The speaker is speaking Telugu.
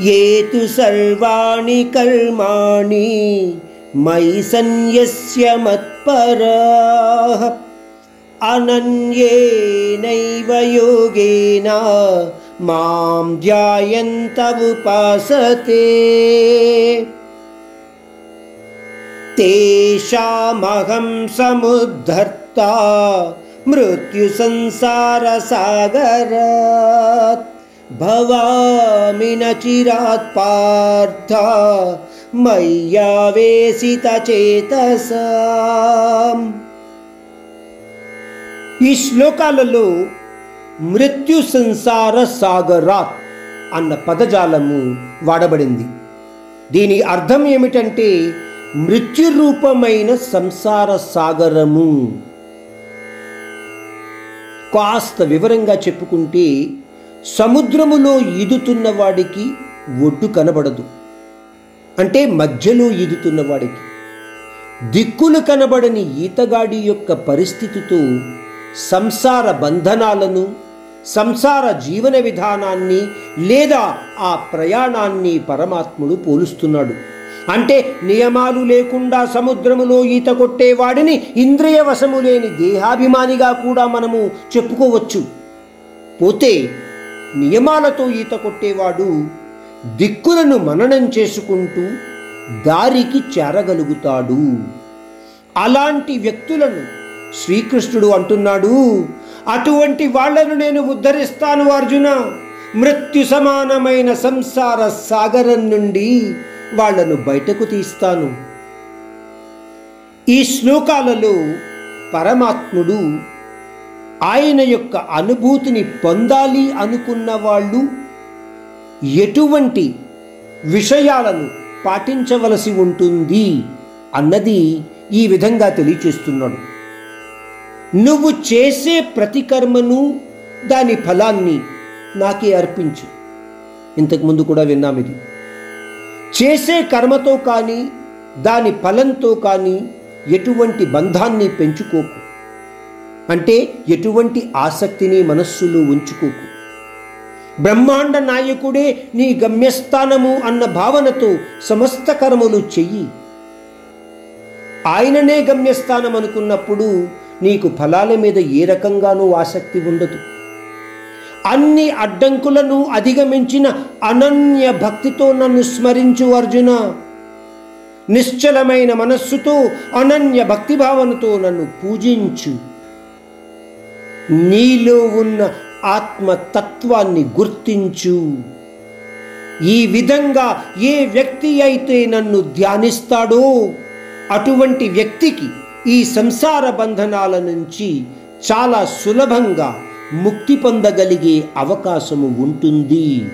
ये तु सर्वाणि कर्माणि मयि सन्यस्य मत्पराः। अनन्येनैव योगेन मां ज्यायन्तमुपासते तेषामहं समुद्धर्ता मृत्युसंसारसागरात्। మృత్యు భవామి నచిరాత్ పార్థ మయ్యావేశిత చేతస. ఈ శ్లోకాలలో మృత్యు సంసార సాగరాత్ అన్న పదజాలము వాడబడింది. దీని అర్థం ఏమిటంటే మృత్యురూపమైన సంసార సాగరము. కాస్త వివరంగా చెప్పుకుంటే సముద్రములో ఈదుతున్న వాడికి ఒడ్డు కనబడదు. అంటే మధ్యలో ఈదుతున్న వాడికి. దిక్కులు కనబడని ఈతగాడి యొక్క పరిస్థితితో సంసార బంధనాలను సంసార జీవన విధానాన్ని లేదా ఆ ప్రయాణాన్ని పరమాత్ముడు పోలుస్తున్నాడు. అంటే నియమాలు లేకుండా సముద్రములో ఈత కొట్టేవాడిని ఇంద్రియ వశము లేని దేహాభిమానిగా కూడా మనము చెప్పుకోవచ్చు. పోతే నియమాలతో ఈత కొట్టేవాడు దిక్కులను మననం చేసుకుంటూ దారికి చేరగలుగుతాడు. అలాంటి వ్యక్తులను శ్రీకృష్ణుడు అంటున్నాడు అటువంటి వాళ్ళను నేను ఉద్ధరిస్తాను అర్జున. మృత్యు సమానమైన సంసార సాగరం నుండి వాళ్ళను బయటకు తీస్తాను. ఈ శ్లోకాలలో పరమాత్ముడు ఆయన యొక్క అనుభూతిని పొందాలి అనుకున్న వాళ్ళు ఎటువంటి విషయాలను పాటించవలసి ఉంటుంది అన్నది ఈ విధంగా తెలియచేస్తున్నాడు. నువ్వు చేసే ప్రతి కర్మను దాని ఫలాన్ని నాకే అర్పించు. ఇంతకుముందు కూడా విన్నాం ఇది. చేసే కర్మతో కానీ దాని ఫలంతో కానీ ఎటువంటి బంధాన్ని పెంచుకోకు. అంటే ఎటువంటి ఆసక్తిని మనస్సులో ఉంచుకోకు. బ్రహ్మాండ నాయకుడే నీ గమ్యస్థానము అన్న భావనతో సమస్త కర్మలు చెయ్యి. ఆయననే గమ్యస్థానం అనుకున్నప్పుడు నీకు ఫలాల మీద ఏ రకంగానూ ఆసక్తి ఉండదు. అన్ని అడ్డంకులను అధిగమించిన అనన్య భక్తితో నన్ను స్మరించు అర్జున. నిశ్చలమైన మనస్సుతో అనన్య భక్తి భావనతో నన్ను పూజించు. నీలో ఉన్న ఆత్మతత్వాన్ని గుర్తించు. ఈ విధంగా ఏ వ్యక్తి అయితే నన్ను ధ్యానిస్తాడో అటువంటి వ్యక్తికి ఈ సంసార బంధనాల నుంచి చాలా సులభంగా ముక్తి పొందగలిగే అవకాశము ఉంటుంది.